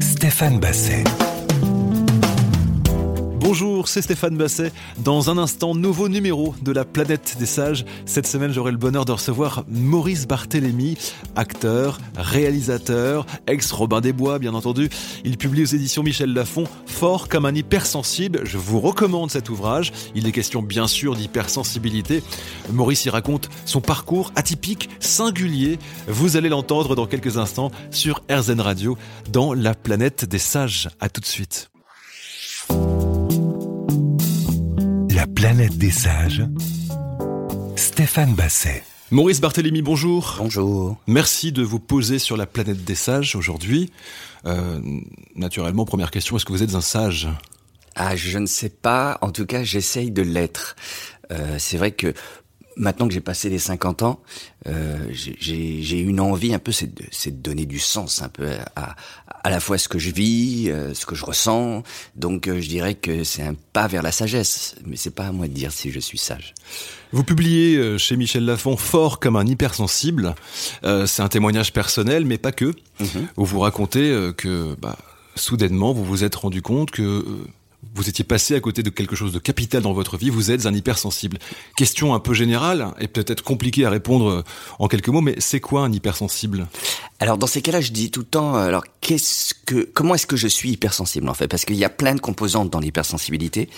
Stéphane Basset. Bonjour, c'est Stéphane Basset. Dans un instant, nouveau numéro de la planète des sages. Cette semaine, j'aurai le bonheur de recevoir Maurice Barthélémy, acteur, réalisateur, ex-Robin des Bois, bien entendu. Il publie aux éditions Michel Lafon, Fort comme un hypersensible. Je vous recommande cet ouvrage. Il est question, bien sûr, d'hypersensibilité. Maurice y raconte son parcours atypique, singulier. Vous allez l'entendre dans quelques instants sur RZN Radio dans la planète des sages. À tout de suite. La planète des sages, Stéphane Basset. Maurice Barthélémy, bonjour. Bonjour. Merci de vous poser sur la planète des sages aujourd'hui. Euh, naturellement, première question, est-ce que vous êtes un sage? Ah, je ne sais pas. En tout cas, j'essaye de l'être. Euh, c'est vrai que maintenant que j'ai passé les 50 ans, euh, j'ai une envie un peu, c'est de, de, donner du sens un peu à, à la fois ce que je vis, euh, ce que je ressens. Donc euh, je dirais que c'est un pas vers la sagesse, mais c'est pas à moi de dire si je suis sage. Vous publiez euh, chez Michel Lafon Fort comme un hypersensible. Euh, c'est un témoignage personnel, mais pas que. Mm -hmm. Où vous racontez que bah, soudainement vous vous êtes rendu compte que vous étiez passé à côté de quelque chose de capital dans votre vie, vous êtes un hypersensible. Question un peu générale et peut-être compliquée à répondre en quelques mots, mais c'est quoi un hypersensible? Alors dans ces cas-là, je dis tout le temps, alors qu'est-ce que, comment est-ce que je suis hypersensible en fait? Parce qu'il y a plein de composantes dans l'hypersensibilité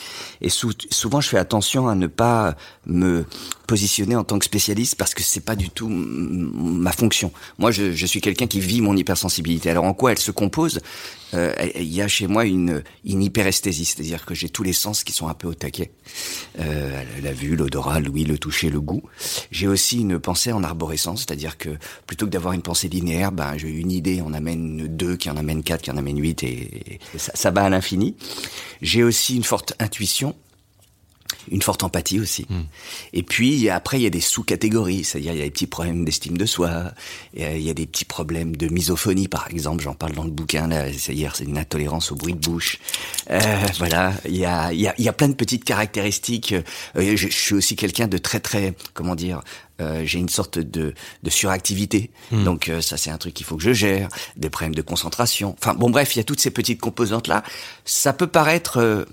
et sou souvent je fais attention à ne pas me positionner en tant que spécialiste parce que c'est pas du tout ma fonction. Moi, je, suis quelqu'un qui vit mon hypersensibilité. Alors en quoi elle se compose? Euh, Il y a chez moi une, une hyperesthésie, c'est-à-dire que j'ai tous les sens qui sont un peu au taquet. Euh, la vue, l'odorat, l'ouïe, le toucher, le goût. J'ai aussi une pensée en arborescence, c'est-à-dire que plutôt que d'avoir une pensée linéaire, ben j'ai une idée, on amène deux, qui en amène quatre, qui en amène huit, et, ça, ça bat à l'infini. J'ai aussi une forte intuition une forte empathie aussi. Mmh. Et puis après, il y a des sous-catégories, c'est-à-dire il y a des petits problèmes d'estime de soi, il y a des petits problèmes de misophonie, par exemple, j'en parle dans le bouquin, c'est-à-dire c'est une intolérance au bruit de bouche. Euh, voilà, il y a, il y, a, il y a plein de petites caractéristiques. Euh, je, je, suis aussi quelqu'un de très très, comment dire, euh, j'ai une sorte de, de suractivité. Mmh. Donc euh, ça c'est un truc qu'il faut que je gère, des problèmes de concentration. Enfin bon bref, il y a toutes ces petites composantes là. Ça peut paraître euh,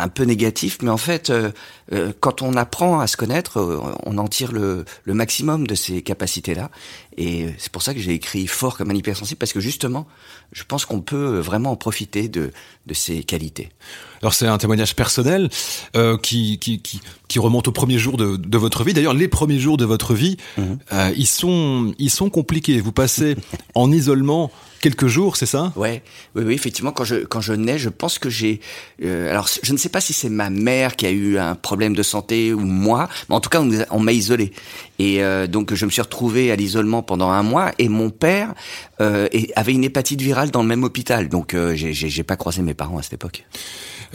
un peu négatif, mais en fait, euh, euh, quand on apprend à se connaître, euh, on en tire le, le maximum de ces capacités-là. Et c'est pour ça que j'ai écrit fort comme un hypersensible, parce que justement, je pense qu'on peut vraiment en profiter de, de ces qualités. Alors c'est un témoignage personnel euh, qui, qui, qui, qui, remonte aux premiers jours de, de votre vie. D'ailleurs, les premiers jours de votre vie, mmh. euh, ils, sont, ils sont compliqués. Vous passez en isolement quelques jours, c'est ça? Ouais, oui, oui, effectivement. Quand je quand je nais, je pense que j'ai. Euh, alors, je ne sais pas si c'est ma mère qui a eu un problème de santé ou moi, mais en tout cas, on, on m'a isolé. Et euh, donc, je me suis retrouvé à l'isolement pendant un mois. Et mon père euh, avait une hépatite virale dans le même hôpital. Donc, euh, j'ai pas croisé mes parents à cette époque.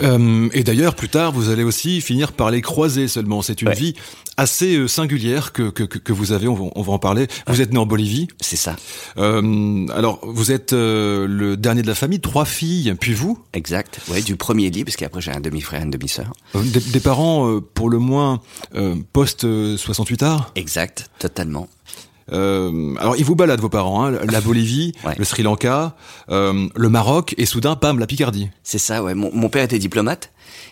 Euh, et d'ailleurs, plus tard, vous allez aussi finir par les croiser seulement. C'est une ouais. vie assez euh, singulière que, que, que, vous avez, on va, on va en parler. Vous êtes né en Bolivie. C'est ça. Euh, alors, vous êtes le dernier de la famille, trois filles, puis vous? Exact. Ouais, du premier lit, parce qu'après j'ai un demi-frère, une demi-sœur. Des, des, parents, pour le moins, post-68 art? Exact, totalement. Euh, alors, ils vous baladent, vos parents, hein, la Bolivie, ouais. le Sri Lanka, euh, le Maroc, et soudain, pam, la Picardie. C'est ça, ouais. Mon, mon, père était diplomate,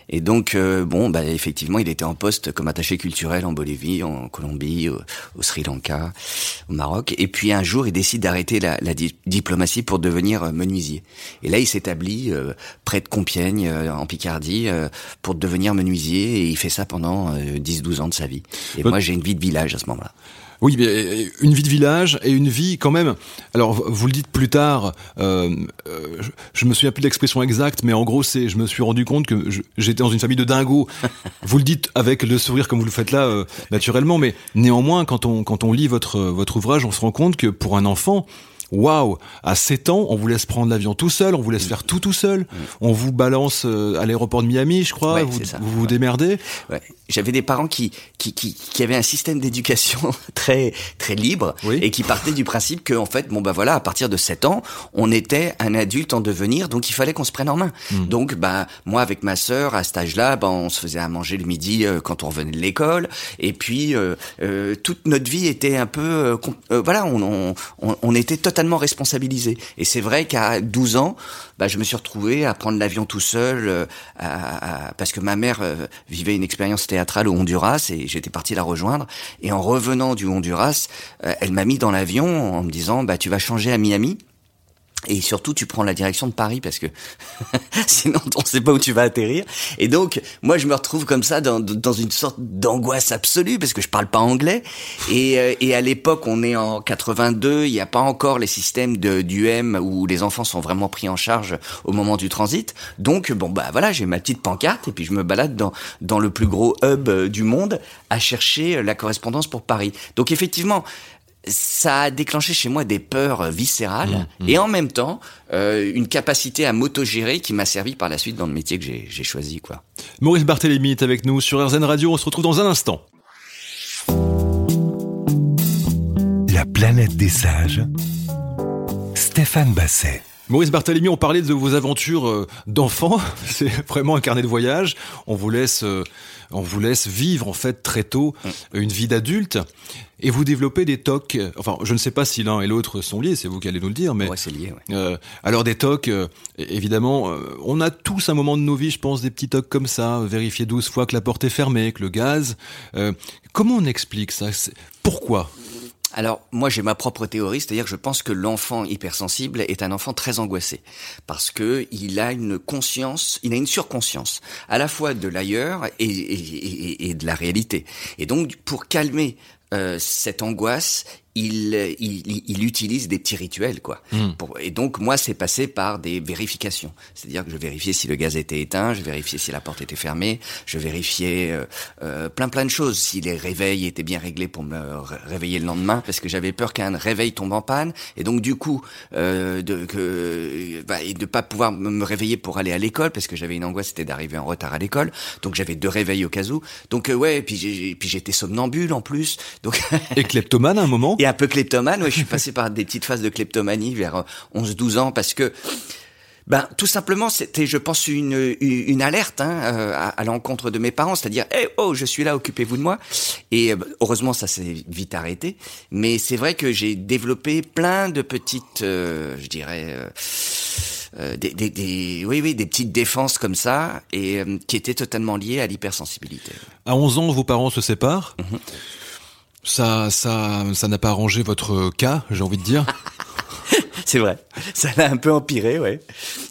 et donc, euh, bon, bah, effectivement, il était en poste comme attaché culturel en Bolivie, en Colombie, au, au Sri Lanka, au Maroc. Et puis, un jour, il décide d'arrêter la, la di diplomatie pour devenir menuisier. Et là, il s'établit euh, près de Compiègne, en Picardie, pour devenir menuisier, et il fait ça pendant 10-12 ans de sa vie. Et moi, j'ai une vie de village à ce moment-là. Oui, mais une vie de village et une vie quand même. Alors, vous le dites plus tard. Euh, je, je, me souviens plus de l'expression exacte, mais en gros, c'est je me suis rendu compte que j'étais dans une famille de dingos. vous le dites avec le sourire comme vous le faites là, euh, naturellement, mais néanmoins, quand on quand on lit votre votre ouvrage, on se rend compte que pour un enfant, waouh, à 7 ans, on vous laisse prendre l'avion tout seul, on vous laisse faire tout tout seul, on vous balance à l'aéroport de Miami, je crois, ouais, vous, vous démerdez. Ouais. J'avais des parents qui qui, qui qui avaient un système d'éducation très très libre oui. et qui partaient du principe que en fait bon bah voilà à partir de 7 ans on était un adulte en devenir donc il fallait qu'on se prenne en main mmh. donc bah moi avec ma sœur à cet âge-là bah, on se faisait à manger le midi euh, quand on revenait de l'école et puis euh, euh, toute notre vie était un peu euh, voilà on, on, on était totalement responsabilisé. Et c'est vrai qu'à 12 ans, bah, je me suis retrouvé à prendre l'avion tout seul, euh, à, parce que ma mère euh, vivait une expérience théâtrale au Honduras et j'étais parti la rejoindre. Et en revenant du Honduras, euh, elle m'a mis dans l'avion en me disant, bah, tu vas changer à Miami. Et surtout, tu prends la direction de Paris parce que sinon, on ne sait pas où tu vas atterrir. Et donc, moi, je me retrouve comme ça dans, une sorte d'angoisse absolue parce que je parle pas anglais. Et, euh, à l'époque, on est en 82, il n'y a pas encore les systèmes de, du M où les enfants sont vraiment pris en charge au moment du transit. Donc, bon, bah voilà, j'ai ma petite pancarte et puis je me balade dans, le plus gros hub euh, du monde à chercher la correspondance pour Paris. Donc, effectivement, ça a déclenché chez moi des peurs viscérales mmh, mmh. et en même temps euh, une capacité à m'autogérer qui m'a servi par la suite dans le métier que j'ai choisi. Quoi. Maurice Barthélémy est avec nous sur RZN Radio. On se retrouve dans un instant. La planète des sages. Stéphane Basset. Maurice Barthélémy, on parlait de vos aventures euh, d'enfant. C'est vraiment un carnet de voyage. On vous laisse, euh, on vous laisse vivre en fait très tôt mmh. une vie d'adulte et vous développez des tocs. Enfin, je ne sais pas si l'un et l'autre sont liés. C'est vous qui allez nous le dire. Mais ouais, c'est lié. Ouais. Euh, alors des tocs, évidemment, on a tous un moment de nos vies, je pense, des petits tocs comme ça. Vérifier 12 fois que la porte est fermée, que le gaz. comment on explique ça? Pourquoi? Alors moi j'ai ma propre théorie, c'est-à-dire que je pense que l'enfant hypersensible est un enfant très angoissé parce que il a une conscience, il a une surconscience à la fois de l'ailleurs et, de la réalité. Et donc pour calmer euh, cette angoisse, il, il, il, utilise des petits rituels, quoi. Mm. Pour, et donc, moi, c'est passé par des vérifications. C'est-à-dire que je vérifiais si le gaz était éteint, je vérifiais si la porte était fermée, je vérifiais euh, euh, plein plein de choses, si les réveils étaient bien réglés pour me réveiller le lendemain, parce que j'avais peur qu'un réveil tombe en panne. Et donc, du coup, euh, de que bah, et de pas pouvoir me réveiller pour aller à l'école, parce que j'avais une angoisse, c'était d'arriver en retard à l'école. Donc, j'avais deux réveils au cas où. Donc, euh, ouais, puis puis j'étais somnambule en plus. Donc, et kleptomane à un moment et un peu kleptomane. Ouais, je suis passé par des petites phases de kleptomanie vers 11-12 euh, ans parce que ben tout simplement c'était je pense une une, alerte hein, euh, à, à l'encontre de mes parents c'est-à-dire hey, oh je suis là occupez-vous de moi et euh, heureusement ça s'est vite arrêté mais c'est vrai que j'ai développé plein de petites je dirais euh, des, des, des, oui, oui, des petites défenses comme ça, et qui étaient totalement liées à l'hypersensibilité. À 11 ans, vos parents se séparent. Mm-hmm. Ça, ça, ça n'a pas arrangé votre cas, j'ai envie de dire. c'est vrai. Ça l'a un peu empiré, ouais.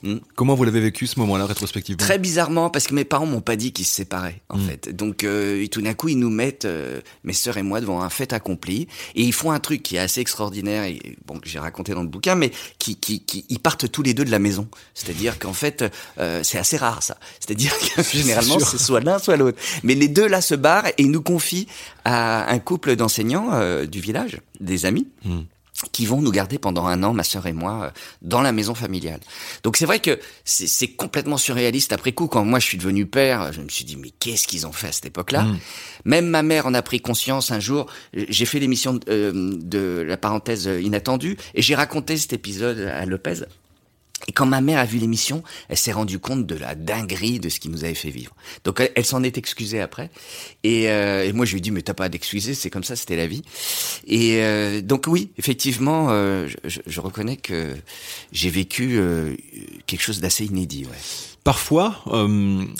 Mm. Comment vous l'avez vécu ce moment-là rétrospectivement? Très bizarrement, parce que mes parents m'ont pas dit qu'ils se séparaient, en mm. fait. Donc, euh, tout d'un coup, ils nous mettent, euh, mes sœurs et moi, devant un fait accompli, et ils font un truc qui est assez extraordinaire, et bon, que j'ai raconté dans le bouquin, mais qui, qui, qui, ils partent tous les deux de la maison. C'est-à-dire qu'en fait, euh, c'est assez rare ça. C'est-à-dire que généralement, c'est soit l'un, soit l'autre. Mais les deux là se barrent et ils nous confient à un couple d'enseignants euh, du village, des amis. Mm qui vont nous garder pendant un an, ma sœur et moi, euh, dans la maison familiale. Donc c'est vrai que c'est complètement surréaliste. Après coup, quand moi je suis devenu père, je me suis dit mais qu'est-ce qu'ils ont fait à cette époque-là? Mmh. Même ma mère en a pris conscience un jour. J'ai fait l'émission de, euh, de la parenthèse inattendue et j'ai raconté cet épisode à Lopez. Et quand ma mère a vu l'émission, elle s'est rendue compte de la dinguerie de ce qui nous avait fait vivre. Donc elle, s'en est excusée après. Et, euh, et, moi je lui ai dit mais t'as pas à t'excuser, c'est comme ça, c'était la vie. Et euh, donc oui, effectivement, euh, je, je, reconnais que j'ai vécu quelque chose d'assez inédit. Ouais. Parfois,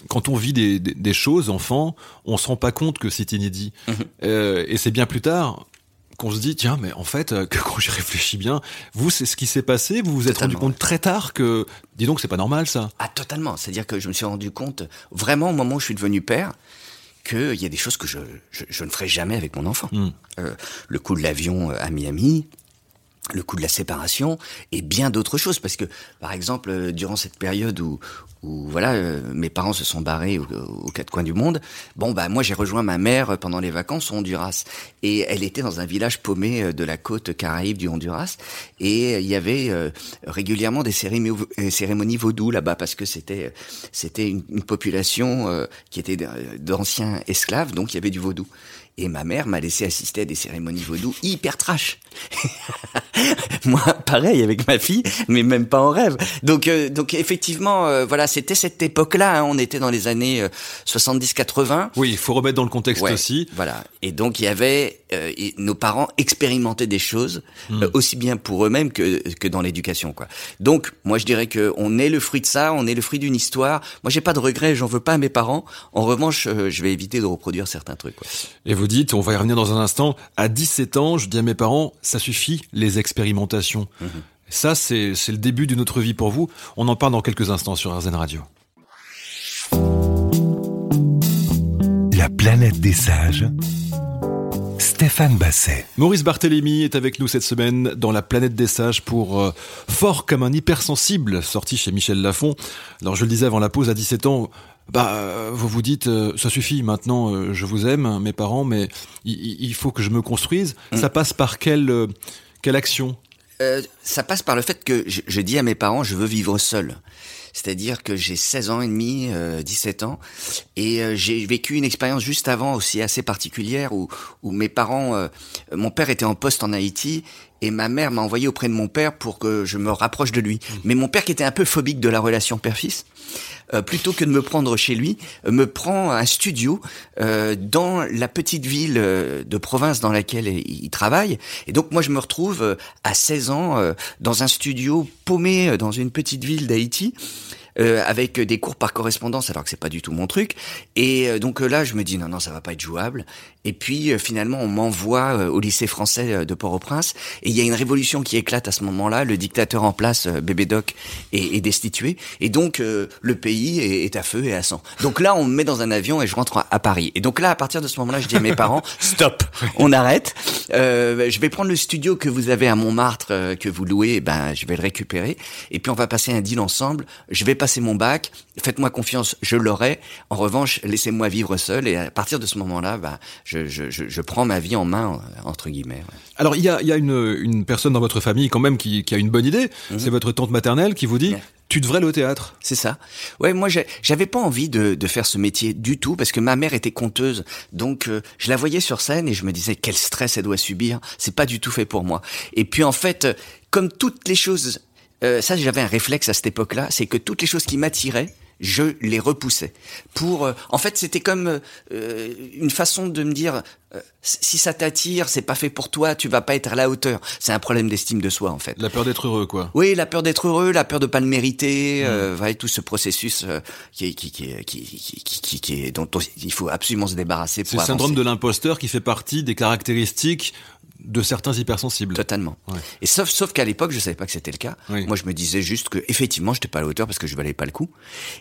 quand on vit des, des, des, choses, enfant, on se rend pas compte que c'est inédit. Mmh. et c'est bien plus tard qu'on se dit tiens mais en fait euh, que quand j'y réfléchis bien vous c'est ce qui s'est passé vous vous êtes rendu compte très tard que dis donc c'est pas normal ça. Ah totalement. C'est à dire que je me suis rendu compte vraiment au moment où je suis devenu père qu'il y a des choses que je, je, je, ne ferai jamais avec mon enfant. Mm. euh, le coup de l'avion à Miami le coup de la séparation et bien d'autres choses. Parce que par exemple euh, durant cette période où où voilà euh, mes parents se sont barrés aux, quatre coins du monde bon bah moi j'ai rejoint ma mère pendant les vacances au Honduras. Et elle était dans un village paumé euh, de la côte caraïbe du Honduras. Et il y avait régulièrement des cérémonies, vaudou là-bas parce que c'était c'était une, population qui était d'anciens esclaves. Donc il y avait du vaudou Et ma mère m'a laissé assister à des cérémonies vaudou hyper trash. Moi, pareil avec ma fille, mais même pas en rêve. Donc, euh, donc effectivement, euh, voilà, c'était cette époque-là. Hein, on était dans les années 70-80. Euh, oui, il faut remettre dans le contexte aussi. Voilà. Et donc il y avait nos parents expérimentaient des choses hmm. aussi bien pour eux-mêmes que que dans l'éducation, quoi. Donc, moi, je dirais que on est le fruit de ça. On est le fruit d'une histoire. Moi, j'ai pas de regrets. J'en veux pas à mes parents. En revanche, je vais éviter de reproduire certains trucs. Quoi. Et vous dites, on va y revenir dans un instant. À 17 ans, je dis à mes parents, ça suffit les expérimentations. Mhm. Ça, c'est le début d'une autre vie pour vous. On en parle dans quelques instants sur RZN Radio. La planète des sages. Stéphane Basset. Maurice Barthélémy est avec nous cette semaine dans La planète des sages pour euh, Fort comme un hypersensible, sorti chez Michel Lafon. Alors je le disais avant la pause, à 17 ans, bah, vous vous dites, euh, ça suffit, maintenant euh, je vous aime, mes parents, mais il, faut que je me construise. Mm. Ça passe par quelle, quelle action? Ça passe par le fait que je, dis à mes parents, je veux vivre seul. C'est-à-dire que j'ai 16 ans et demi, 17 ans, et j'ai vécu une expérience juste avant aussi assez particulière où, où mes parents, mon père était en poste en Haïti et ma mère m'a envoyé auprès de mon père pour que je me rapproche de lui. Mmh. Mais mon père qui était un peu phobique de la relation père-fils, euh, plutôt que de me prendre chez lui, euh, me prend un studio euh, dans la petite ville de province dans laquelle il travaille. Et donc moi je me retrouve à 16 ans dans un studio paumé dans une petite ville d'Haïti. Euh, avec des cours par correspondance alors que c'est pas du tout mon truc. Et euh, donc euh, là, je me dis non non, ça va pas être jouable. Et puis finalement, on m'envoie au lycée français de Port-au-Prince et il y a une révolution qui éclate à ce moment-là. Le dictateur en place, Bébé Doc, est, est, destitué et donc le pays est, à feu et à sang. Donc là, on me met dans un avion et je rentre à Paris. Et donc là, à partir de ce moment-là, je dis à mes parents stop, on arrête. je vais prendre le studio que vous avez à Montmartre que vous louez, ben je vais le récupérer et puis on va passer un deal ensemble. Je vais passer mon bac, faites-moi confiance, je l'aurai. En revanche, laissez-moi vivre seul. Et à partir de ce moment-là, je, je, je, prends ma vie en main, entre guillemets. Alors, il y a, y a une, une, personne dans votre famille quand même qui, qui a une bonne idée. Mhm. C'est votre tante maternelle qui vous dit... Tu devrais aller au théâtre. C'est ça. Ouais, moi j'avais pas envie de, de, faire ce métier du tout parce que ma mère était conteuse, donc euh, je la voyais sur scène et je me disais quel stress elle doit subir. C'est pas du tout fait pour moi. Et puis en fait, comme toutes les choses euh, ça j'avais un réflexe à cette époque-là, c'est que toutes les choses qui m'attiraient, je les repoussais. Pour, euh, en fait, c'était comme euh, une façon de me dire si ça t'attire, c'est pas fait pour toi, tu vas pas être à la hauteur. C'est un problème d'estime de soi, en fait. La peur d'être heureux, quoi. Oui, la peur d'être heureux, la peur de pas le mériter, mmh. tout ce processus qui, qui, qui, qui, qui, est dont il faut absolument se débarrasser. C'est le syndrome de l'imposteur qui fait partie des caractéristiques de certains hypersensibles. Totalement. Et sauf, sauf qu'à l'époque, je savais pas que c'était le cas. Moi, je me disais juste que effectivement, j'étais pas à la hauteur parce que je valais pas le coup.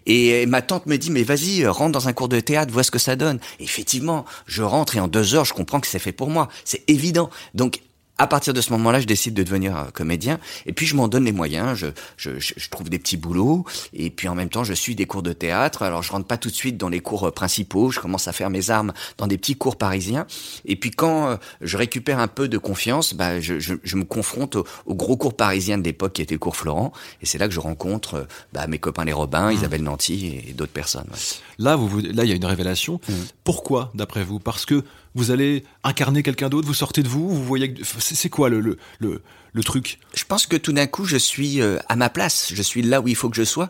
Et ma tante me dit, mais vas-y, rentre dans un cours de théâtre, vois ce que ça donne. effectivement, je rentre et en deux heures, je comprends que c'est fait pour moi. C'est évident. Donc, à partir de ce moment-là, je décide de devenir euh, comédien. Et puis, je m'en donne les moyens. Je, je, je, trouve des petits boulots. Et puis, en même temps, je suis des cours de théâtre. Alors, je rentre pas tout de suite dans les cours euh, principaux. Je commence à faire mes armes dans des petits cours parisiens. Et puis, quand euh, je récupère un peu de confiance, bah, je, je, je me confronte au, gros cours parisien de l'époque qui était le cours Florent. Et c'est là que je rencontre bah, mes copains les Robins, mmh. Isabelle Nanty et d'autres personnes. Là, vous, là, il y a une révélation. Mmh. Pourquoi, d'après vous? Parce que vous allez incarner quelqu'un d'autre, vous sortez de vous, vous voyez c'est quoi le, le, le, le, truc? Je pense que tout d'un coup je suis euh, à ma place, je suis là où il faut que je sois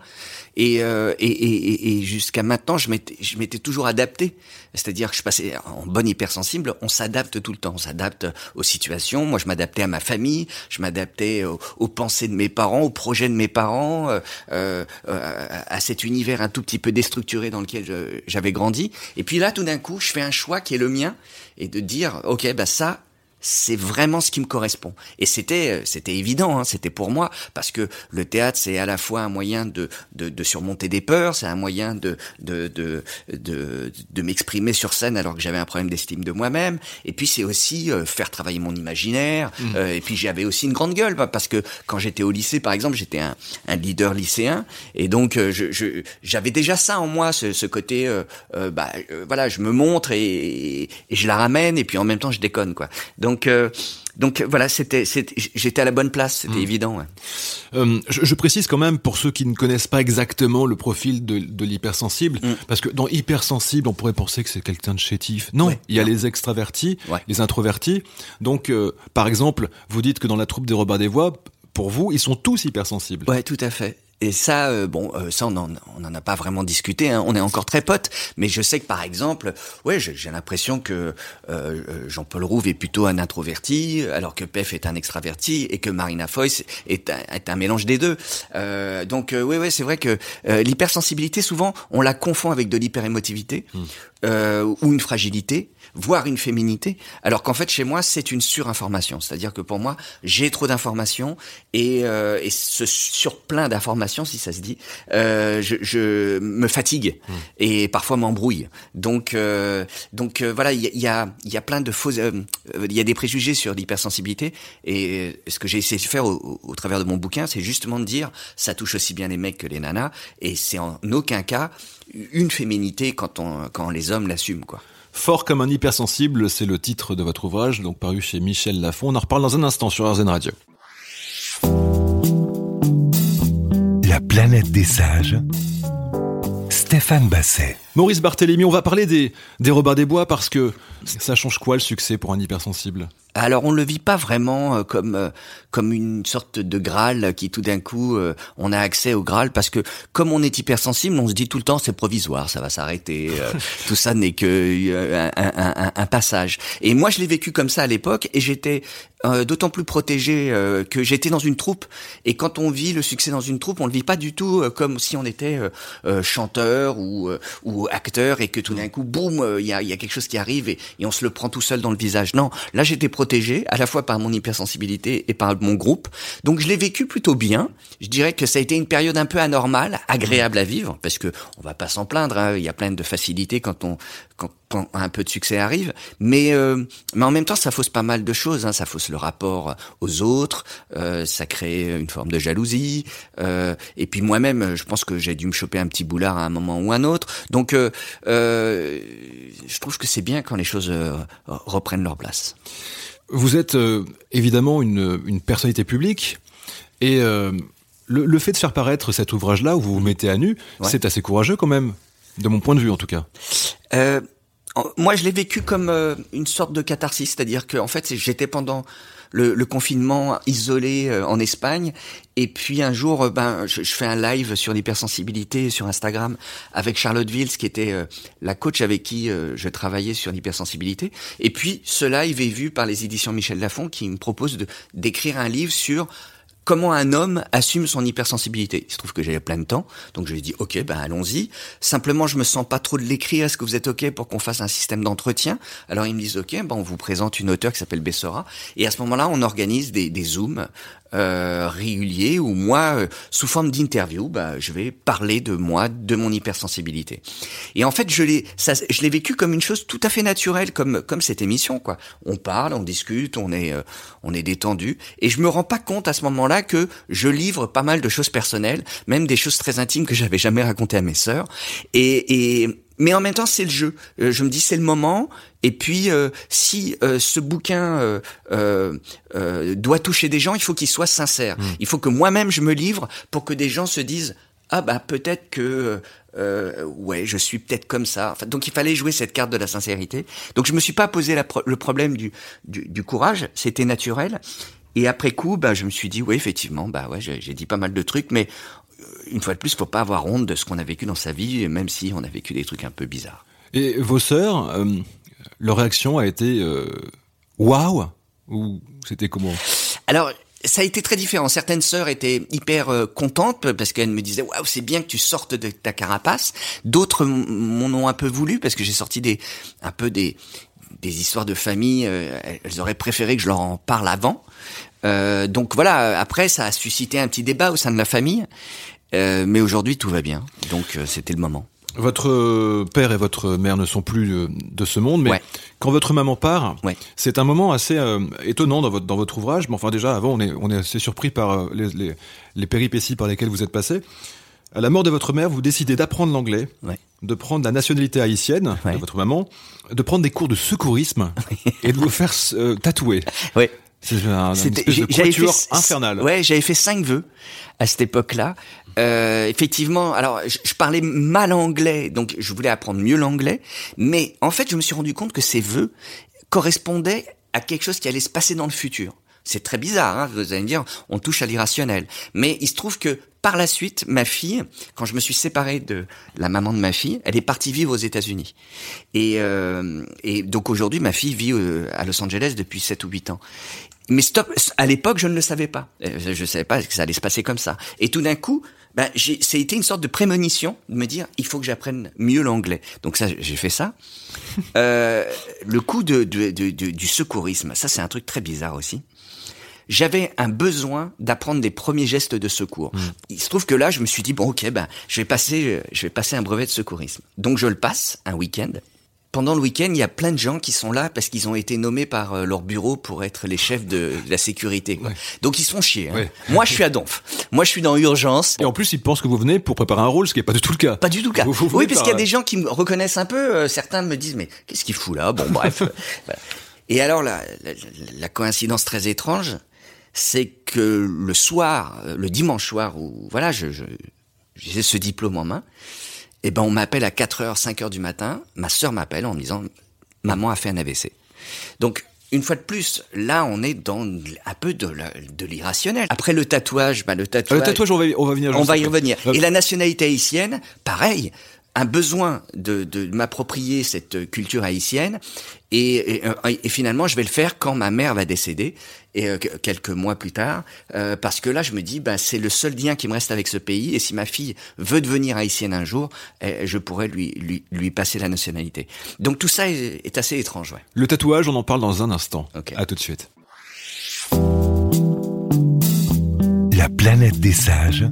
et, euh, et, et, et jusqu'à maintenant je m'étais je m'étais toujours adapté, c'est-à-dire que je passais en bon hypersensible, on s'adapte tout le temps, on s'adapte aux situations. Moi je m'adaptais à ma famille, je m'adaptais aux, pensées de mes parents, aux projets de mes parents, euh, euh, à cet univers un tout petit peu déstructuré dans lequel j'avais grandi. Et puis là tout d'un coup je fais un choix qui est le mien et de dire ok bah ça c'est vraiment ce qui me correspond. Et c'était euh, c'était évident, hein, c'était pour moi parce que le théâtre c'est à la fois un moyen de de, de surmonter des peurs, c'est un moyen de de de de, de m'exprimer sur scène alors que j'avais un problème d'estime de moi-même. Et puis c'est aussi euh, faire travailler mon imaginaire. Mmh. Euh, et puis j'avais aussi une grande gueule parce que quand j'étais au lycée par exemple, j'étais un, un leader lycéen et donc je j'avais déjà ça en moi, ce, ce côté bah voilà, je me montre et, et, je la ramène et puis en même temps je déconne quoi. Donc Donc donc voilà, c'était, j'étais à la bonne place, c'était hmm. évident. Euh, je, précise quand même pour ceux qui ne connaissent pas exactement le profil de, de l'hypersensible, hmm. parce que dans hypersensible, on pourrait penser que c'est quelqu'un de chétif. Non, il y a les extravertis, les introvertis. Donc, euh, par exemple, vous dites que dans la troupe des Robins des Voix, pour vous, ils sont tous hypersensibles. Ouais, tout à fait. Et ça, euh, bon, euh, ça on en, on en a pas vraiment discuté. Hein. On est encore très potes, mais je sais que par exemple, ouais, j'ai l'impression que euh, Jean-Paul Rouve est plutôt un introverti, alors que Pef est un extraverti et que Marina Foïs est un, est un mélange des deux. donc oui, ouais, c'est vrai que l'hypersensibilité, souvent, on la confond avec de l'hyperémotivité mmh. ou une fragilité voire une féminité, alors qu'en fait chez moi c'est une surinformation, c'est-à-dire que pour moi j'ai trop d'informations et, euh, et ce surplein d'informations, si ça se dit, euh, je, je, me fatigue mmh. et parfois m'embrouille. Donc euh, donc euh, voilà, il y a, y a plein de fausses, euh, il y a des préjugés sur l'hypersensibilité et ce que j'ai essayé de faire au, au travers de mon bouquin, c'est justement de dire ça touche aussi bien les mecs que les nanas et c'est en aucun cas une féminité quand on quand les hommes l'assument quoi. Fort comme un hypersensible, c'est le titre de votre ouvrage, donc paru chez Michel Lafon. On en reparle dans un instant sur RZN Radio. La planète des sages. Stéphane Basset. Maurice Barthélémy, on va parler des, des Robins des Bois parce que ça change quoi le succès pour un hypersensible? Alors on ne le vit pas vraiment euh, comme euh, comme une sorte de Graal qui tout d'un coup euh, on a accès au Graal parce que comme on est hypersensible, on se dit tout le temps c'est provisoire, ça va s'arrêter. tout ça n'est que un, un, passage. Et moi je l'ai vécu comme ça à l'époque et j'étais d'autant plus protégé que j'étais dans une troupe et quand on vit le succès dans une troupe, on le vit pas du tout comme si on était chanteur ou ou acteur et que tout d'un coup boum il y a, y a quelque chose qui arrive et, et on se le prend tout seul dans le visage. Non, là j'étais protégé à la fois par mon hypersensibilité et par mon groupe. Donc je l'ai vécu plutôt bien. Je dirais que ça a été une période un peu anormale, agréable à vivre, parce que on va pas s'en plaindre. Hein. Il y a plein de facilités quand on quand, un peu de succès arrive, mais euh, mais en même temps ça fausse pas mal de choses. Hein. Ça fausse le rapport aux autres, euh, ça crée une forme de jalousie. Euh, et puis moi-même, je pense que j'ai dû me choper un petit boulard à un moment ou un autre. Donc euh, euh, je trouve que c'est bien quand les choses reprennent leur place. Vous êtes euh, évidemment une, une, personnalité publique et euh, le, le, fait de faire paraître cet ouvrage-là où vous vous mettez à nu, c'est assez courageux quand même, de mon point de vue en tout cas. Euh, moi, je l'ai vécu comme euh, une sorte de catharsis, c'est-à-dire que en fait, j'étais pendant le, confinement isolé euh, en Espagne. Et puis un jour, euh, ben, je, fais un live sur l'hypersensibilité sur Instagram avec Charlotte Vils, qui était la coach avec qui je travaillais sur l'hypersensibilité. Et puis ce live est vu par les éditions Michel Lafon, qui me propose d'écrire un livre sur comment un homme assume son hypersensibilité. Il se trouve que j'avais plein de temps, donc je lui ai dit ok, ben allons-y. Simplement, je me sens pas trop de l'écrire. Est-ce que vous êtes ok pour qu'on fasse un système d'entretien? Alors ils me disent ok, ben on vous présente une auteure qui s'appelle Bessora, et à ce moment-là, on organise des, des zooms euh, régulier où moi, euh, sous forme d'interview, bah, je vais parler de moi, de mon hypersensibilité. Et en fait, je l'ai, ça, je l'ai vécu comme une chose tout à fait naturelle, comme comme cette émission, quoi. On parle, on discute, on est euh, on est détendu, et je me rends pas compte à ce moment-là que je livre pas mal de choses personnelles, même des choses très intimes que j'avais jamais racontées à mes sœurs, et, et mais en même temps c'est le jeu. Euh, je me dis c'est le moment. Et puis euh, si euh, ce bouquin doit toucher des gens, il faut qu'il soit sincère. Hmm. Il faut que moi-même je me livre pour que des gens se disent ah bah peut-être que ouais je suis peut-être comme ça. Enfin, donc il fallait jouer cette carte de la sincérité. Donc je me suis pas posé le problème du, du, du courage. C'était naturel. Et après coup, bah, je me suis dit, oui, effectivement, bah ouais, j'ai dit pas mal de trucs, mais une fois de plus, faut pas avoir honte de ce qu'on a vécu dans sa vie, même si on a vécu des trucs un peu bizarres. Et vos sœurs, euh, leur réaction a été euh, waouh ou c'était comment? Alors ça a été très différent. Certaines sœurs étaient hyper euh, contentes parce qu'elles me disaient waouh c'est bien que tu sortes de ta carapace. D'autres m'en ont un peu voulu parce que j'ai sorti des un peu des des histoires de famille. elles auraient préféré que je leur en parle avant. Donc voilà. Après ça a suscité un petit débat au sein de la famille. Euh, mais aujourd'hui, tout va bien. Donc, euh, c'était le moment. Votre euh, père et votre mère ne sont plus de ce monde, mais quand votre maman part, c'est un moment assez étonnant dans votre dans votre ouvrage. Mais enfin, déjà avant, on est on est assez surpris par les, les, les péripéties par lesquelles vous êtes passé. À la mort de votre mère, vous décidez d'apprendre l'anglais, Ouais. de prendre la nationalité haïtienne de votre maman, de prendre des cours de secourisme et de vous faire euh, tatouer. C'est un, C'était- de j'avais fait- infernal. Ouais, j'avais fait cinq vœux à cette époque-là. Euh, effectivement, alors je, je parlais mal anglais, donc je voulais apprendre mieux l'anglais, mais en fait, je me suis rendu compte que ces vœux correspondaient à quelque chose qui allait se passer dans le futur. C'est très bizarre, hein, vous allez me dire, on touche à l'irrationnel. Mais il se trouve que par la suite, ma fille, quand je me suis séparé de la maman de ma fille, elle est partie vivre aux États-Unis. Et, euh, et donc aujourd'hui, ma fille vit euh, à Los Angeles depuis 7 ou 8 ans. Mais stop, à l'époque, je ne le savais pas. Euh, Je ne savais pas que ça allait se passer comme ça. Et tout d'un coup, ben, j'ai, ça a été une sorte de prémonition de me dire, il faut que j'apprenne mieux l'anglais. Donc ça, j'ai fait ça. Euh, le coup de, de- de- de- du secourisme, ça c'est un truc très bizarre aussi. J'avais un besoin d'apprendre des premiers gestes de secours. Il se trouve que là, je me suis dit bon, ok, ben, je vais passer, je vais passer un brevet de secourisme. Donc je le passe un week-end. Pendant le week-end, il y a plein de gens qui sont là parce qu'ils ont été nommés par euh, leur bureau pour être les chefs de, de la sécurité. quoi. Donc ils se font chier. hein. Ouais. Moi, je suis à Donf. Moi, je suis dans urgence. Et en plus, ils pensent que vous venez pour préparer un rôle, ce qui n'est pas du tout le cas. Pas du tout le cas. Vous- vous venez oui, parce par- qu'il y a des gens qui me reconnaissent un peu. euh, certains me disent mais qu'est-ce qu'il fout là? Bon, bref. Voilà. Et alors la, la, la coïncidence très étrange, c'est que le soir, euh, le dimanche soir où voilà, je, je j'ai ce diplôme en main, et ben on m'appelle à 4 heures, 5 heures du matin. Ma sœur m'appelle en me disant maman a fait un AVC. Donc une fois de plus, là, on est dans un peu de, l'irrationnel. Après le tatouage, bah, le tatouage. Le tatouage, on va, on va venir. On juste va y revenir. Et la nationalité haïtienne, pareil, un besoin de, de m'approprier cette culture haïtienne. Et, et, euh, et finalement, je vais le faire quand ma mère va décéder, et euh, que- quelques mois plus tard, euh, parce que là, je me dis, bah, c'est le seul lien qui me reste avec ce pays. Et si ma fille veut devenir haïtienne un jour, eh, je pourrais lui, lui, lui passer la nationalité. Donc tout ça est, est assez étrange, ouais. Le tatouage, on en parle dans un instant. À tout de suite. La planète des sages.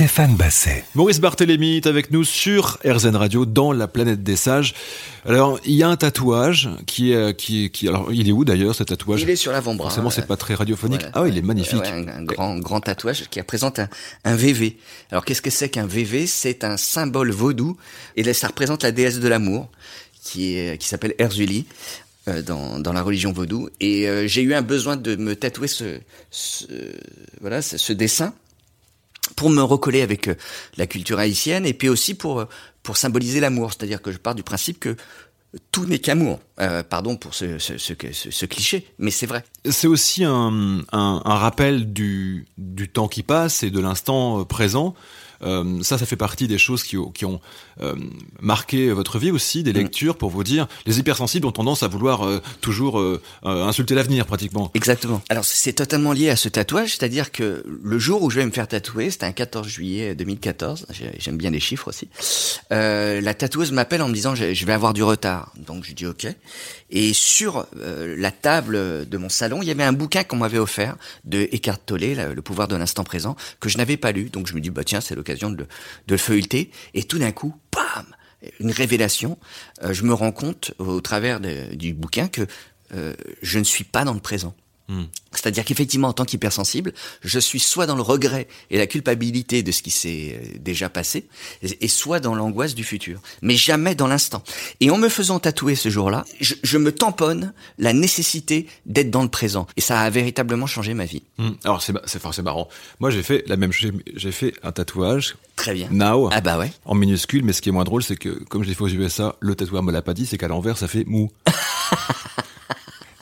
Stéphane Basset. Maurice Barthélémy est avec nous sur RZN Radio dans la planète des sages. Alors, il y a un tatouage qui est, qui est, qui, alors, il est où d'ailleurs, ce tatouage? Il est sur l'avant-bras. Forcément, c'est pas très radiophonique. Voilà. ah oui, il est magnifique. Ouais, un, un grand, grand tatouage qui représente un, un VV. Alors qu'est-ce que c'est qu'un VV C'est un symbole vaudou et là, ça représente la déesse de l'amour qui est qui s'appelle Erzuli euh, dans, dans la religion vaudou. Et euh, j'ai eu un besoin de me tatouer ce, ce voilà ce, ce dessin pour me recoller avec euh, la culture haïtienne et puis aussi pour euh, pour symboliser l'amour. C'est-à-dire que je pars du principe que tout n'est qu'amour. Euh, pardon pour ce, ce, cliché, mais c'est vrai. C'est aussi un, un, un rappel du, du temps qui passe et de l'instant présent. Euh, ça, ça fait partie des choses qui, ont- qui ont euh, marqué votre vie aussi, Mm. des lectures pour vous dire. Les hypersensibles ont tendance à vouloir euh, toujours insulter l'avenir, pratiquement. Exactement. Alors c'est totalement lié à ce tatouage, c'est-à-dire que le jour où je vais me faire tatouer, c'était un 14 juillet 2014, j'ai- j'aime bien les chiffres aussi, la tatoueuse m'appelle en me disant je vais avoir du retard. Donc je dis ok. Et sur la table de mon salon, il y avait un bouquin qu'on m'avait offert de Eckhart Tolle, Le pouvoir de l'instant présent, que je n'avais pas lu. Donc je me dis bah tiens c'est l'occasion de, le- feuilleter. Et tout d'un coup, bam, une révélation. Euh, je me rends compte au travers du bouquin que euh, je ne suis pas dans le présent. Hmm. C'est-à-dire qu'effectivement, en tant qu'hypersensible, je suis soit dans le regret et la culpabilité de ce qui s'est euh, déjà passé, et soit dans l'angoisse du futur, mais jamais dans l'instant. Et en me faisant tatouer ce jour-là, je, je me tamponne la nécessité d'être dans le présent, et ça a véritablement changé ma vie. Hmm. Alors, c'est, c'est marrant. Moi, j'ai fait la même chose. J'ai fait un tatouage, Très bien. now, Ah bah ouais. en minuscule, mais ce qui est moins drôle, c'est que, comme je l'ai fait aux USA, le tatoueur me l'a pas dit, c'est qu'à l'envers, ça fait mou.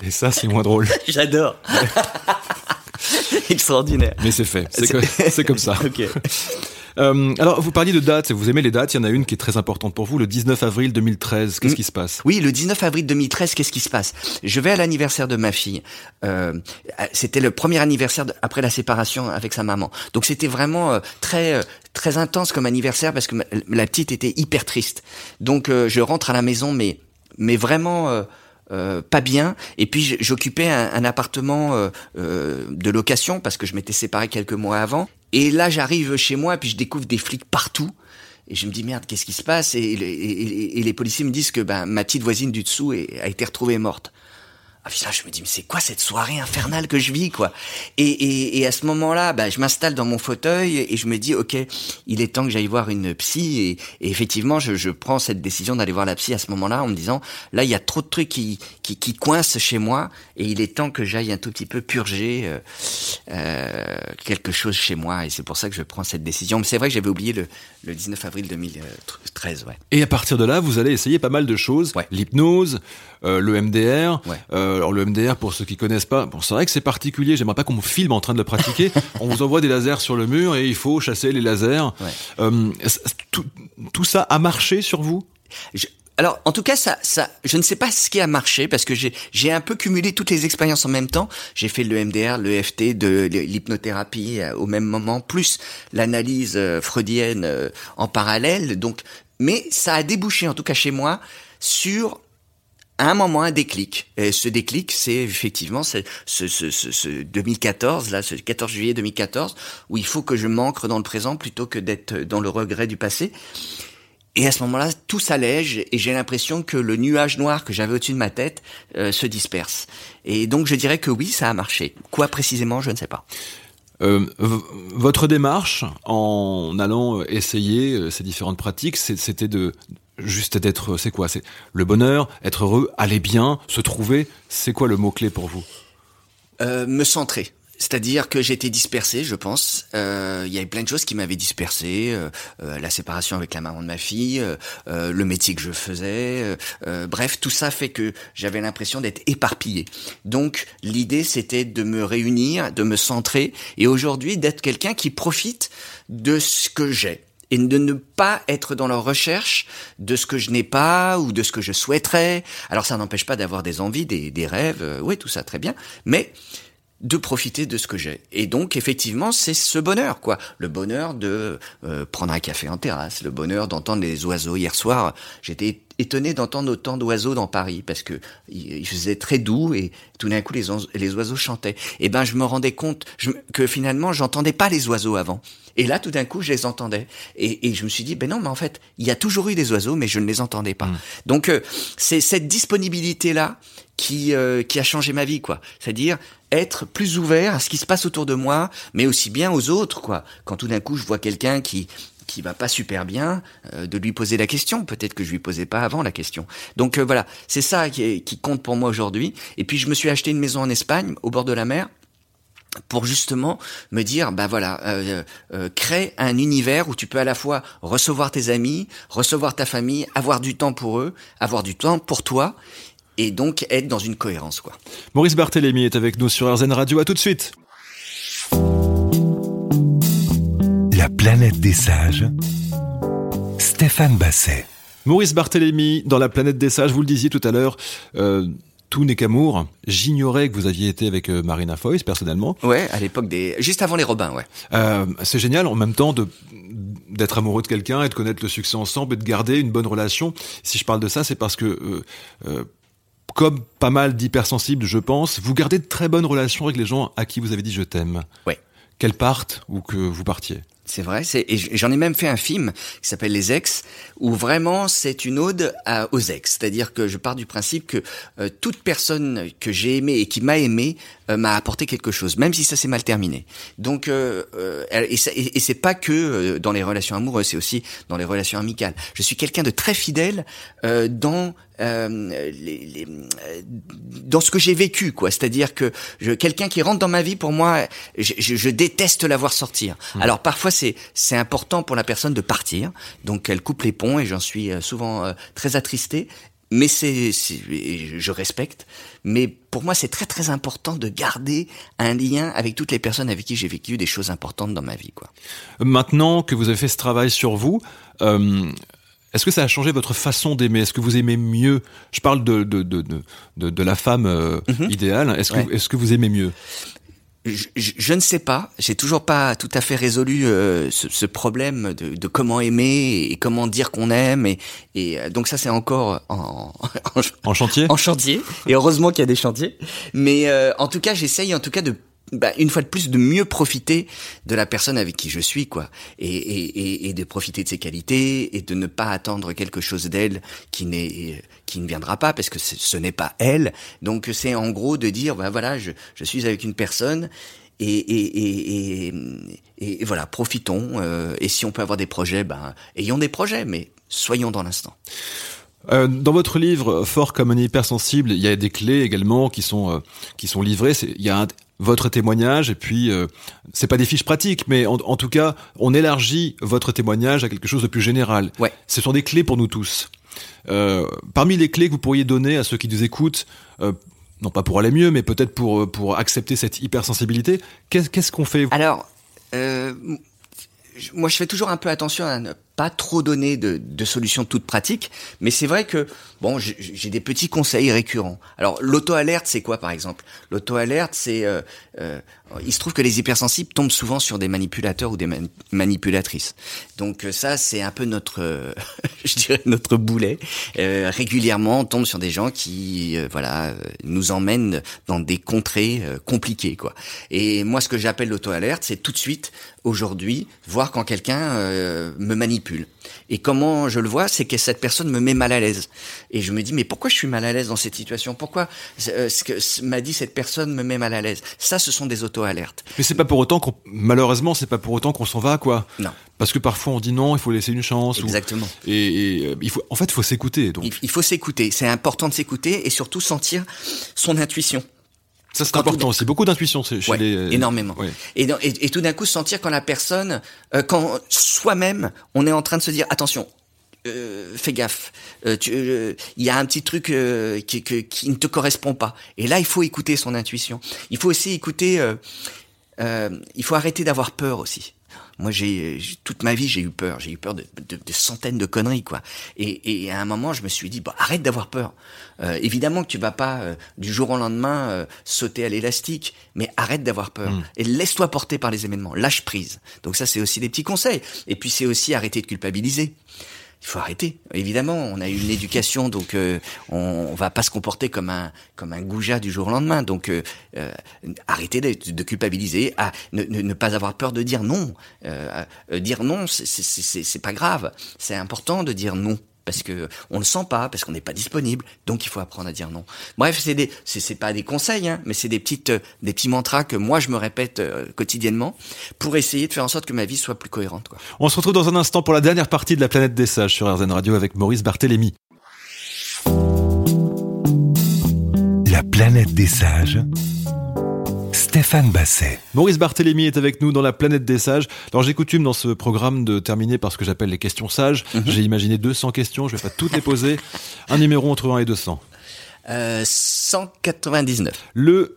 Et ça, c'est moins drôle. J'adore. Extraordinaire. Mais c'est fait. C'est, comme ça. Ok. Euh, alors, vous parliez de dates, vous aimez les dates, il y en a une qui est très importante pour vous, le 19 avril 2013. Qu'est-ce Mm. qui se passe? Oui, le 19 avril 2013, qu'est-ce qui se passe? Je vais à l'anniversaire de ma fille. Euh, c'était le premier anniversaire de- après la séparation avec sa maman. Donc c'était vraiment euh, très euh, très intense comme anniversaire parce que ma- la petite était hyper triste. Donc euh, je rentre à la maison, mais mais vraiment. Euh, pas bien. Et puis j'occupais un, un appartement euh, euh, de location parce que je m'étais séparé quelques mois avant. Et là j'arrive chez moi et puis je découvre des flics partout. Et je me dis merde, qu'est-ce qui se passe? Et, les- et- et- et les policiers me disent que ben ma petite voisine du dessous est- a été retrouvée morte. Ah putain, je me dis mais c'est quoi cette soirée infernale que je vis quoi? Et, et, et, à ce moment-là, bah, je m'installe dans mon fauteuil et je me dis ok, il est temps que j'aille voir une psy et, et effectivement je, je, prends cette décision d'aller voir la psy à ce moment-là en me disant là il y a trop de trucs qui, qui, qui coincent chez moi et il est temps que j'aille un tout petit peu purger euh, euh, quelque chose chez moi et c'est pour ça que je prends cette décision. Mais c'est vrai que j'avais oublié le, le 19 avril 2013 ouais. Et à partir de là, vous allez essayer pas mal de choses, ouais. l'hypnose, euh, le MDR. Ouais. Euh, alors le MDR, pour ceux qui connaissent pas, bon, c'est vrai que c'est particulier. J'aimerais pas qu'on me filme en train de le pratiquer. On vous envoie des lasers sur le mur et il faut chasser les lasers. Ouais. Euh, tout, tout, ça a marché sur vous? Je, alors, en tout cas, ça, ça, je ne sais pas ce qui a marché parce que j'ai, j'ai un peu cumulé toutes les expériences en même temps. J'ai fait le MDR, le FT, de l'hypnothérapie au même moment, plus l'analyse freudienne en parallèle. Donc, mais ça a débouché, en tout cas chez moi, sur à un moment un déclic. Et ce déclic, c'est effectivement ce, ce, ce, ce, 2014, là, ce 14 juillet 2014, où il faut que je m'ancre dans le présent plutôt que d'être dans le regret du passé. Et à ce moment-là, tout s'allège et j'ai l'impression que le nuage noir que j'avais au-dessus de ma tête euh, se disperse. Et donc je dirais que oui, ça a marché. Quoi précisément, je ne sais pas. Euh, votre démarche en allant essayer ces différentes pratiques, c'était de juste d'être, c'est quoi C'est le bonheur, être heureux, aller bien, se trouver. C'est quoi le mot clé pour vous? Euh, Me centrer. C'est-à-dire que j'étais dispersé, je pense. Euh, il y avait plein de choses qui m'avaient dispersé. Euh, euh, la séparation avec la maman de ma fille, euh, le métier que je faisais. bref, tout ça fait que j'avais l'impression d'être éparpillé. Donc l'idée, c'était de me réunir, de me centrer, et aujourd'hui d'être quelqu'un qui profite de ce que j'ai et de ne pas être dans la recherche de ce que je n'ai pas ou de ce que je souhaiterais. Alors ça n'empêche pas d'avoir des envies, des, des rêves, euh, oui, tout ça très bien, mais de profiter de ce que j'ai. Et donc effectivement, c'est ce bonheur quoi, le bonheur de euh, prendre un café en terrasse, le bonheur d'entendre les oiseaux hier soir, j'étais étonné d'entendre autant d'oiseaux dans Paris parce que il faisait très doux et tout d'un coup les, les, oiseaux chantaient. Et ben je me rendais compte je, que finalement j'entendais pas les oiseaux avant. Et là tout d'un coup je les entendais et, et, je me suis dit ben non mais en fait il y a toujours eu des oiseaux mais je ne les entendais pas. Mmh. Donc euh, c'est cette disponibilité là qui euh, qui a changé ma vie quoi. C'est-à-dire être plus ouvert à ce qui se passe autour de moi, mais aussi bien aux autres quoi. Quand tout d'un coup je vois quelqu'un qui qui va pas super bien, euh, de lui poser la question. Peut-être que je lui posais pas avant la question. Donc euh, voilà, c'est ça qui, qui, compte pour moi aujourd'hui. Et puis je me suis acheté une maison en Espagne, au bord de la mer pour justement me dire bah voilà euh, euh, crée un univers où tu peux à la fois recevoir tes amis recevoir ta famille avoir du temps pour eux avoir du temps pour toi et donc être dans une cohérence quoi Maurice Barthélémy est avec nous sur RZN Radio à tout de suite La planète des sages, Stéphane Basset. Maurice Barthélémy, dans La planète des sages, vous le disiez tout à l'heure, euh, tout n'est qu'amour. J'ignorais que vous aviez été avec euh, Marina Foïs, personnellement. Ouais, à l'époque des... Juste avant les Robins, ouais. Euh, c'est génial, en même temps, de d'être amoureux de quelqu'un et de connaître le succès ensemble et de garder une bonne relation. Si je parle de ça, c'est parce que... Euh, euh, comme pas mal d'hypersensibles, je pense, vous gardez de très bonnes relations avec les gens à qui vous avez dit je t'aime. Ouais. Qu'elles partent ou que vous partiez. C'est vrai, c'est et j'en ai même fait un film qui s'appelle Les Ex, où vraiment c'est une ode à, aux ex. C'est-à-dire que je pars du principe que euh, toute personne que j'ai aimée et qui m'a aimé euh, m'a apporté quelque chose, même si ça s'est mal terminé. Donc, euh, et, et, et c'est pas que dans les relations amoureuses, c'est aussi dans les relations amicales. Je suis quelqu'un de très fidèle dans euh, les, les, dans ce que j'ai vécu, quoi. C'est-à-dire que quelqu'un qui rentre dans ma vie, pour moi, je, je, je déteste la voir sortir. Mmh. Alors parfois c'est c'est important pour la personne de partir, donc elle coupe les ponts et j'en suis souvent euh, très attristé. Mais c'est, je respecte. Mais pour moi, c'est très très important de garder un lien avec toutes les personnes avec qui j'ai vécu des choses importantes dans ma vie, quoi. Maintenant que vous avez fait ce travail sur vous. Euh est-ce que ça a changé votre façon d'aimer? Est-ce que vous aimez mieux? Je parle de, de, de, de, de la femme euh, mm -hmm. idéale. Est-ce que, Ouais. est-ce que vous aimez mieux? Je, je, je ne sais pas. J'ai toujours pas tout à fait résolu euh, ce, ce, problème de, de, comment aimer et comment dire qu'on aime. Et, et euh, donc ça, c'est encore en, en, en, chantier? En chantier. Et heureusement qu'il y a des chantiers. Mais euh, en tout cas, j'essaye en tout cas de bah, une fois de plus, de mieux profiter de la personne avec qui je suis, quoi, et, et, et, de profiter de ses qualités et de ne pas attendre quelque chose d'elle qui n'est qui ne viendra pas parce que ce n'est pas elle. Donc c'est en gros de dire, bah voilà, je, je suis avec une personne et, et, et, et, voilà, profitons. Euh, et si on peut avoir des projets, ben, ayons des projets, mais soyons dans l'instant. Euh, dans votre livre, Fort comme un hypersensible, il y a des clés également qui sont euh, qui sont livrées. Il y a votre témoignage et puis euh, c'est pas des fiches pratiques, mais en, en, tout cas, on élargit votre témoignage à quelque chose de plus général. Ouais. Ce sont des clés pour nous tous. Euh, parmi les clés que vous pourriez donner à ceux qui nous écoutent, euh, non pas pour aller mieux, mais peut-être pour pour accepter cette hypersensibilité, qu'est-ce qu'on fait Alors, moi, je fais toujours un peu attention à ne pas trop donner de, de solutions toutes pratiques, mais c'est vrai que bon, j'ai des petits conseils récurrents. Alors, l'auto-alerte, c'est quoi, par exemple? L'auto-alerte, c'est euh, euh, il se trouve que les hypersensibles tombent souvent sur des manipulateurs ou des manipulatrices. Donc euh, ça, c'est un peu notre, euh, je dirais notre boulet. Euh, régulièrement, on tombe sur des gens qui, voilà, nous emmènent dans des contrées compliquées, quoi. Et moi, ce que j'appelle l'auto-alerte, c'est tout de suite, aujourd'hui, voir quand quelqu'un me manipule. Et comment je le vois, c'est que cette personne me met mal à l'aise. Et je me dis, mais pourquoi je suis mal à l'aise dans cette situation? Pourquoi ce que m'a dit cette personne me met mal à l'aise? Ça, ce sont des auto-alertes. Mais c'est pas pour autant qu'on, malheureusement, c'est pas pour autant qu'on s'en va, quoi. Non. Parce que parfois on dit non, il faut laisser une chance. Exactement. Et, euh, il faut, en fait, il faut s'écouter. Donc. Il, faut s'écouter. C'est important de s'écouter et surtout sentir son intuition. Ça c'est important aussi. Beaucoup d'intuition chez les. Euh, énormément. Et, et, tout d'un coup sentir quand la personne, euh, quand soi-même, on est en train de se dire attention, euh, fais gaffe, il euh, y a un petit truc euh, qui, qui, ne te correspond pas. Et là, il faut écouter son intuition. Il faut aussi écouter. il faut arrêter d'avoir peur aussi. Moi, j'ai toute ma vie, j'ai eu peur. J'ai eu peur de, de, centaines de conneries, quoi. Et, et, à un moment, je me suis dit, bah, arrête d'avoir peur. évidemment que tu vas pas du jour au lendemain sauter à l'élastique, mais arrête d'avoir peur mm. et laisse-toi porter par les événements. Lâche prise. Donc ça, c'est aussi des petits conseils. Et puis c'est aussi arrêter de culpabiliser il faut arrêter. Évidemment, on a eu une éducation, donc euh, on, on, va pas se comporter comme un comme un goujat du jour au lendemain. Donc euh, euh arrêtez de, culpabiliser, à ne, ne, pas avoir peur de dire non. Euh, dire non, c'est pas grave. C'est important de dire non parce que on le sent pas, parce qu'on n'est pas disponible, donc il faut apprendre à dire non. Bref, c'est des, c'est pas des conseils, hein, mais c'est des petites, euh, des petits mantras que moi je me répète euh, quotidiennement pour essayer de faire en sorte que ma vie soit plus cohérente. Quoi. On se retrouve dans un instant pour la dernière partie de la planète des sages sur RZN Radio avec Maurice Barthélémy. La planète des sages Stéphane Basset. Maurice Barthélémy est avec nous dans la planète des sages. Alors j'ai coutume dans ce programme de terminer par ce que j'appelle les questions sages. Mhm. J'ai imaginé 200 questions, je vais pas toutes les poser. Un numéro entre 1 et 200. Euh, 199. Le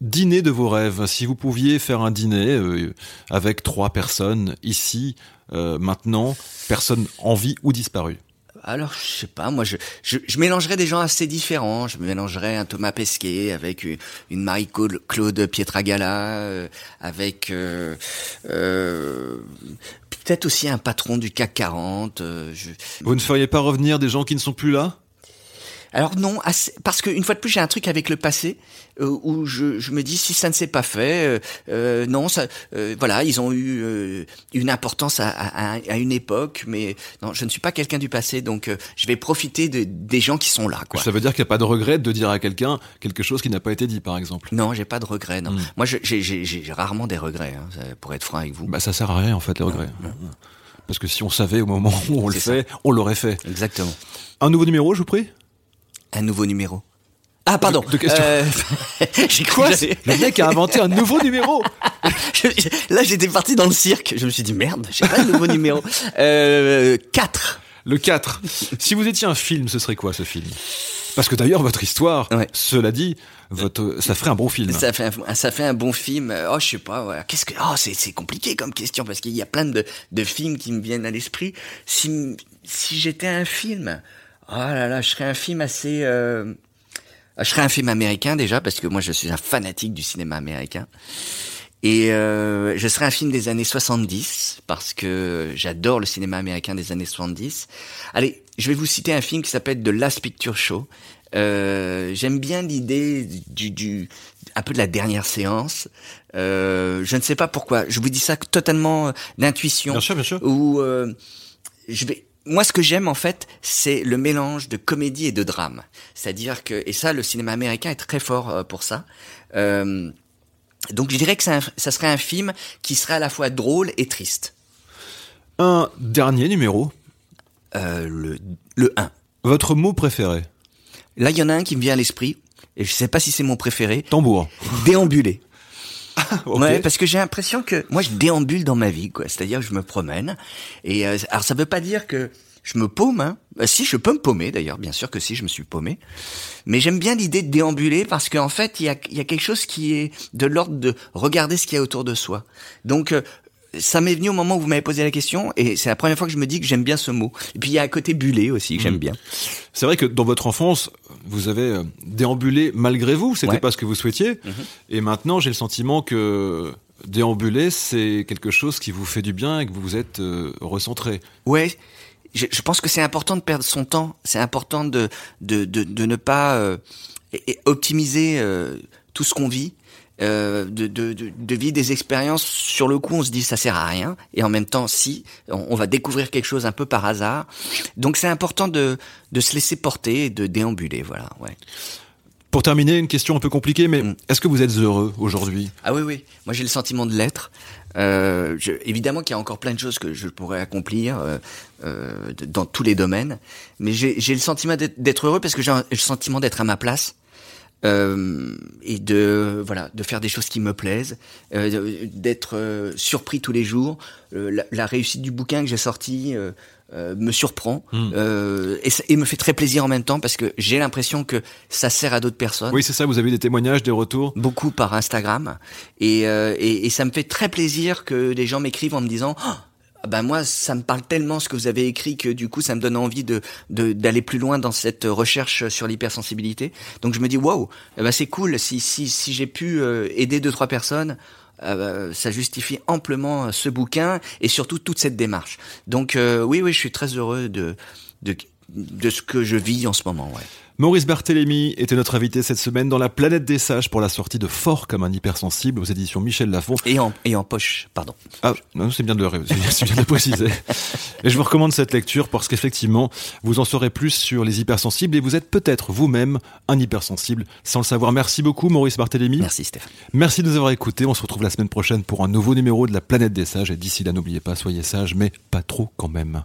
dîner de vos rêves. Si vous pouviez faire un dîner euh, avec trois personnes ici, euh, maintenant, personne en vie ou disparue alors, je sais pas, moi, je, je, je, mélangerais des gens assez différents. Je mélangerais un Thomas Pesquet avec une Marie-Claude Pietragala, euh, avec euh, euh, peut-être aussi un patron du CAC 40. Je... Vous ne feriez pas revenir des gens qui ne sont plus là? Alors non, parce qu'une fois de plus, j'ai un truc avec le passé où je, je, me dis si ça ne s'est pas fait, euh, euh non, ça, euh, voilà, ils ont eu euh, une importance à, à, à, une époque, mais non, je ne suis pas quelqu'un du passé, donc je vais profiter de, des gens qui sont là. Quoi. Ça veut dire qu'il n'y a pas de regret de dire à quelqu'un quelque chose qui n'a pas été dit, par exemple. Non, j'ai pas de regret. Non, hmm. moi, j'ai rarement des regrets, hein, pour être franc avec vous. Bah ça sert à rien en fait les regrets. Parce que si on savait au moment où on le fait, on l'aurait fait. Exactement. Un nouveau numéro, je vous prie? Un nouveau numéro. Ah pardon. De, question. Euh... J'ai quoi Le mec a inventé un nouveau numéro. là j'étais parti dans le cirque. Je me suis dit merde, j'ai pas de nouveau numéro. Euh, 4. Le 4. si vous étiez un film, ce serait quoi ce film? Parce que d'ailleurs votre histoire, cela dit, votre, ça ferait un bon film. Ça fait un, ça fait un bon film. Oh je sais pas. Qu'est-ce que oh c'est compliqué comme question parce qu'il y a plein de, de films qui me viennent à l'esprit. Si si j'étais un film. Oh là là, je serais un film assez... Euh... Je serais un film américain déjà, parce que moi je suis un fanatique du cinéma américain. Et euh, je serais un film des années 70, parce que j'adore le cinéma américain des années 70. Allez, je vais vous citer un film qui s'appelle The Last Picture Show, Euh, j'aime bien l'idée du, du, un peu de la dernière séance. Euh, je ne sais pas pourquoi. Je vous dis ça totalement d'intuition. Bien sûr, bien sûr. Ou euh, je vais. Moi, ce que j'aime en fait, c'est le mélange de comédie et de drame. C'est-à-dire que, et ça, le cinéma américain est très fort euh, pour ça. Euh, donc, je dirais que ça, ça serait un film qui serait à la fois drôle et triste. Un dernier numéro. Euh, le, le 1. Votre mot préféré? Là, il y en a un qui me vient à l'esprit, et je sais pas si c'est mon préféré. Tambour. Déambuler. Ouais, parce que j'ai l'impression que moi je déambule dans ma vie, quoi. C'est-à-dire que je me promène. Et euh, alors ça veut pas dire que je me paume. Hein. Euh, si je peux me paumer, d'ailleurs, bien sûr que si je me suis paumé. Mais j'aime bien l'idée de déambuler parce qu'en fait il y a, y a quelque chose qui est de l'ordre de regarder ce qu'il y a autour de soi. Donc euh, ça m'est venu au moment où vous m'avez posé la question, et c'est la première fois que je me dis que j'aime bien ce mot. Et puis il y a un côté bulé aussi que j'aime Mhm. bien. C'est vrai que dans votre enfance, vous avez euh, déambulé malgré vous. C'était Ouais. pas ce que vous souhaitiez. Mhm. Et maintenant, j'ai le sentiment que déambuler, c'est quelque chose qui vous fait du bien et que vous vous êtes euh, recentré. Ouais, je, je pense que c'est important de perdre son temps. C'est important de de, de, de ne pas euh, optimiser euh, tout ce qu'on vit. Euh, de, de, de, vivre des expériences. Sur le coup on se dit ça sert à rien. Et en même temps si on, on va découvrir quelque chose un peu par hasard. Donc c'est important de, de se laisser porter et de déambuler. Voilà ouais. Pour terminer, une question un peu compliquée, mais Mm. est-ce que vous êtes heureux aujourd'hui? Ah oui, oui. Moi, j'ai le sentiment de l'être. Euh, je- évidemment qu'il y a encore plein de choses que je pourrais accomplir euh, euh, dans tous les domaines, mais j'ai le sentiment d'être heureux parce que j'ai le sentiment d'être à ma place euh, et de voilà de faire des choses qui me plaisent, euh, d'être euh, surpris tous les jours. La, la réussite du bouquin que j'ai sorti. me surprend Mm. euh, et, me fait très plaisir en même temps parce que j'ai l'impression que ça sert à d'autres personnes Oui, c'est ça, vous avez des témoignages, des retours? Beaucoup par Instagram et, et, et ça me fait très plaisir que des gens m'écrivent en me disant Ah ben moi ça me parle tellement ce que vous avez écrit que du coup ça me donne envie de d'aller plus loin dans cette recherche sur l'hypersensibilité. Donc je me dis waouh ben c'est cool si si si j'ai pu euh, aider deux trois personnes euh, ça justifie amplement ce bouquin et surtout toute cette démarche. Donc euh, oui oui je suis très heureux de de de ce que je vis en ce moment ouais Maurice Barthélémy était notre invité cette semaine dans la planète des sages pour la sortie de Fort comme un hypersensible aux éditions Michel Lafon. et en et en poche pardon Ah, non, c'est bien de le, bien de préciser. Et je vous recommande cette lecture parce qu'effectivement, vous en saurez plus sur les hypersensibles et vous êtes peut-être vous-même un hypersensible sans le savoir. Merci beaucoup, Maurice Barthélémy. merci Stéphane Merci de nous avoir écoutés. On se retrouve la semaine prochaine pour un nouveau numéro de la planète des sages. Et d'ici là, n'oubliez pas, soyez sages, mais pas trop quand même.